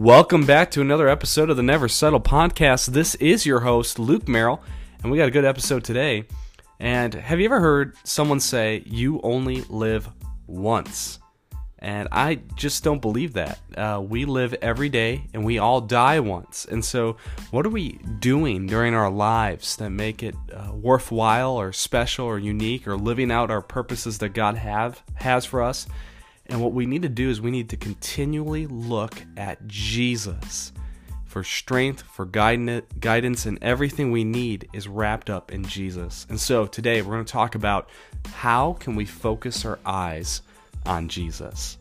Welcome back to another episode of the Never Settle podcast. This is your host, Luke Merrill, and we got a good episode today. And have you ever heard someone say, You only live once? And I just don't believe that. Uh, we live every day and we all die once. And so, what are we doing during our lives that make it uh, worthwhile or special or unique or living out our purposes that God have has for us? And what we need to do is we need to continually look at Jesus for strength, for guidance, and everything we need is wrapped up in Jesus. And so today we're going to talk about how can we focus our eyes on Jesus.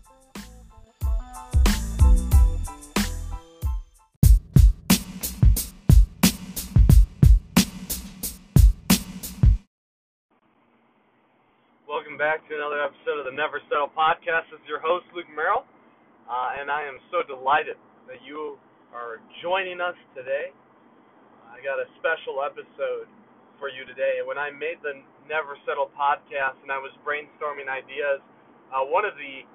Back to another episode of the Never Settle podcast. This is your host, Luke Merrill, uh, and I am so delighted that you are joining us today. I got a special episode for you today. When I made the Never Settle podcast and I was brainstorming ideas, uh, one of the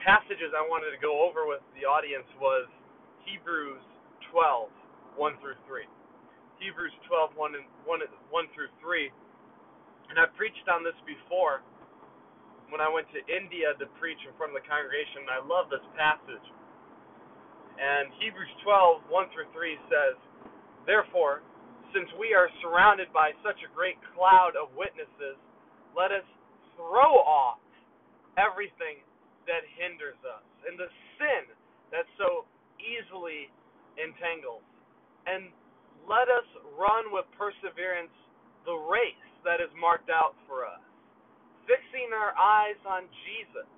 passages I wanted to go over with the audience was Hebrews 12, 1 through 3. Hebrews 12, 1, and 1, 1 through 3. And I've preached on this before when I went to India to preach in front of the congregation. I love this passage. And Hebrews 12, 1 through 3 says, Therefore, since we are surrounded by such a great cloud of witnesses, let us throw off everything that hinders us and the sin that so easily entangles. And let us run with perseverance the race that is marked out for us, fixing our eyes on Jesus,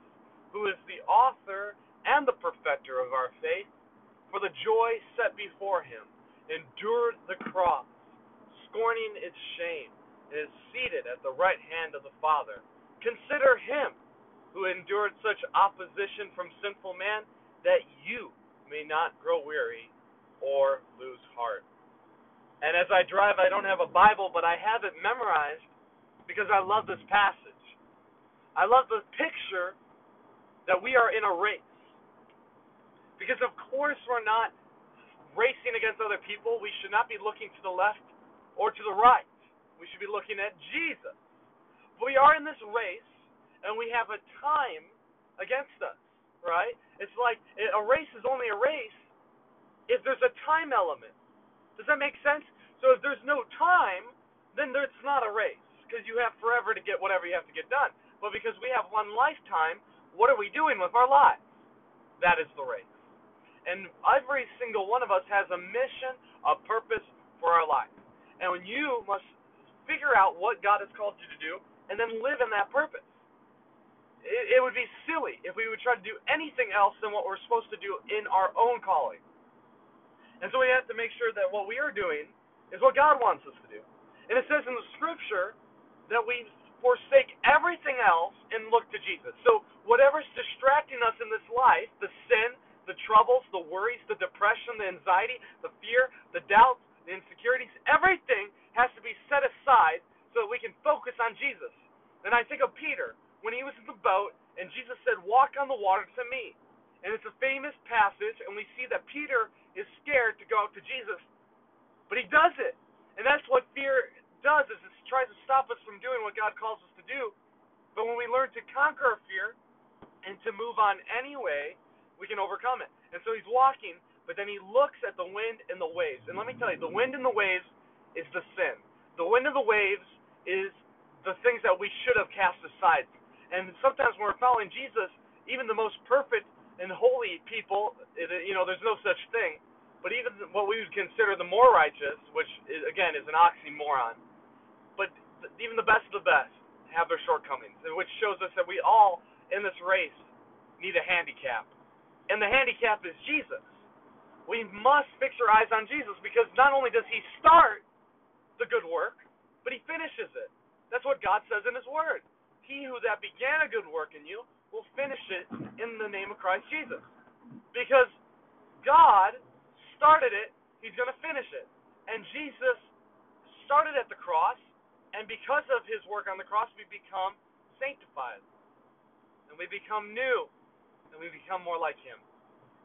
who is the author and the perfecter of our faith, for the joy set before him, endured the cross, scorning its shame, and is seated at the right hand of the Father. Consider him who endured such opposition from sinful man, that you may not grow weary or lose heart. And as I drive, I don't have a Bible, but I have it memorized because I love this passage. I love the picture that we are in a race. Because, of course, we're not racing against other people. We should not be looking to the left or to the right. We should be looking at Jesus. But we are in this race and we have a time against us, right? It's like a race is only a race if there's a time element. Does that make sense? So if there's no time, then it's not a race because you have forever to get whatever you have to get done. But because we have one lifetime, what are we doing with our lives? That is the race. And every single one of us has a mission, a purpose for our life. And when you must figure out what God has called you to do and then live in that purpose it, it would be silly if we would try to do anything else than what we're supposed to do in our own calling. And so we have to make sure that what we are doing is what God wants us to do. And it says in the scripture that we forsake everything else and look to Jesus. So whatever's distracting us in this life, the sin, the troubles, the worries, the depression, the anxiety, the fear, the doubts, the insecurities, everything has to be set aside so that we can focus on Jesus. And I think of Peter when he was in the boat and Jesus said, Walk on the water to me. And it's a famous passage, and we see that Peter is scared to go out to Jesus. But he does it. And that's what fear does, is it tries to stop us from doing what God calls us to do. But when we learn to conquer our fear and to move on anyway, we can overcome it. And so he's walking, but then he looks at the wind and the waves. And let me tell you, the wind and the waves is the sin. The wind and the waves is the things that we should have cast aside. And sometimes when we're following Jesus, even the most perfect and holy people, you know, there's no such thing. But even what we would consider the more righteous, which is, again is an oxymoron, even the best of the best have their shortcomings, which shows us that we all in this race need a handicap, and the handicap is Jesus. We must fix our eyes on Jesus because not only does He start the good work, but He finishes it. That's what God says in His Word he who that began a good work in you will finish it in the name of Christ Jesus. Because God started it, he's going to finish it. And Jesus started at the cross, and because of his work on the cross, we become sanctified. And we become new, and we become more like him.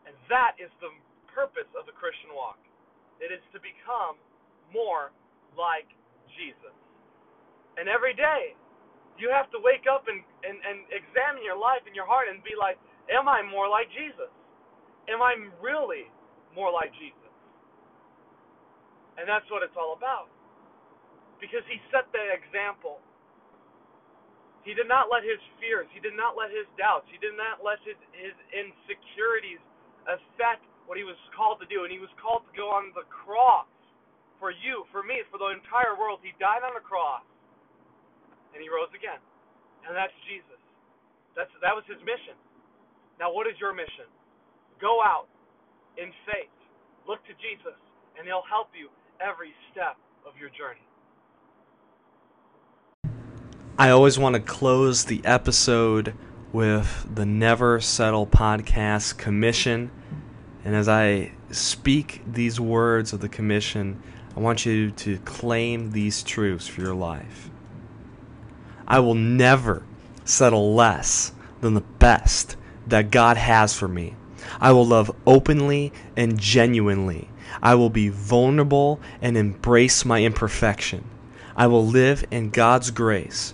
And that is the purpose of the Christian walk. It is to become more like Jesus. And every day, you have to wake up and, and, and examine your life and your heart and be like, Am I more like Jesus? Am I really more like Jesus? And that's what it's all about. Because he set the example. He did not let his fears, he did not let his doubts, he did not let his, his insecurities affect what he was called to do. And he was called to go on the cross for you, for me, for the entire world. He died on the cross and he rose again. And that's Jesus. That's that was his mission. Now what is your mission? Go out in faith. Look to Jesus and he'll help you every step of your journey. I always want to close the episode with the Never Settle podcast commission. And as I speak these words of the commission, I want you to claim these truths for your life. I will never settle less than the best that God has for me. I will love openly and genuinely. I will be vulnerable and embrace my imperfection. I will live in God's grace,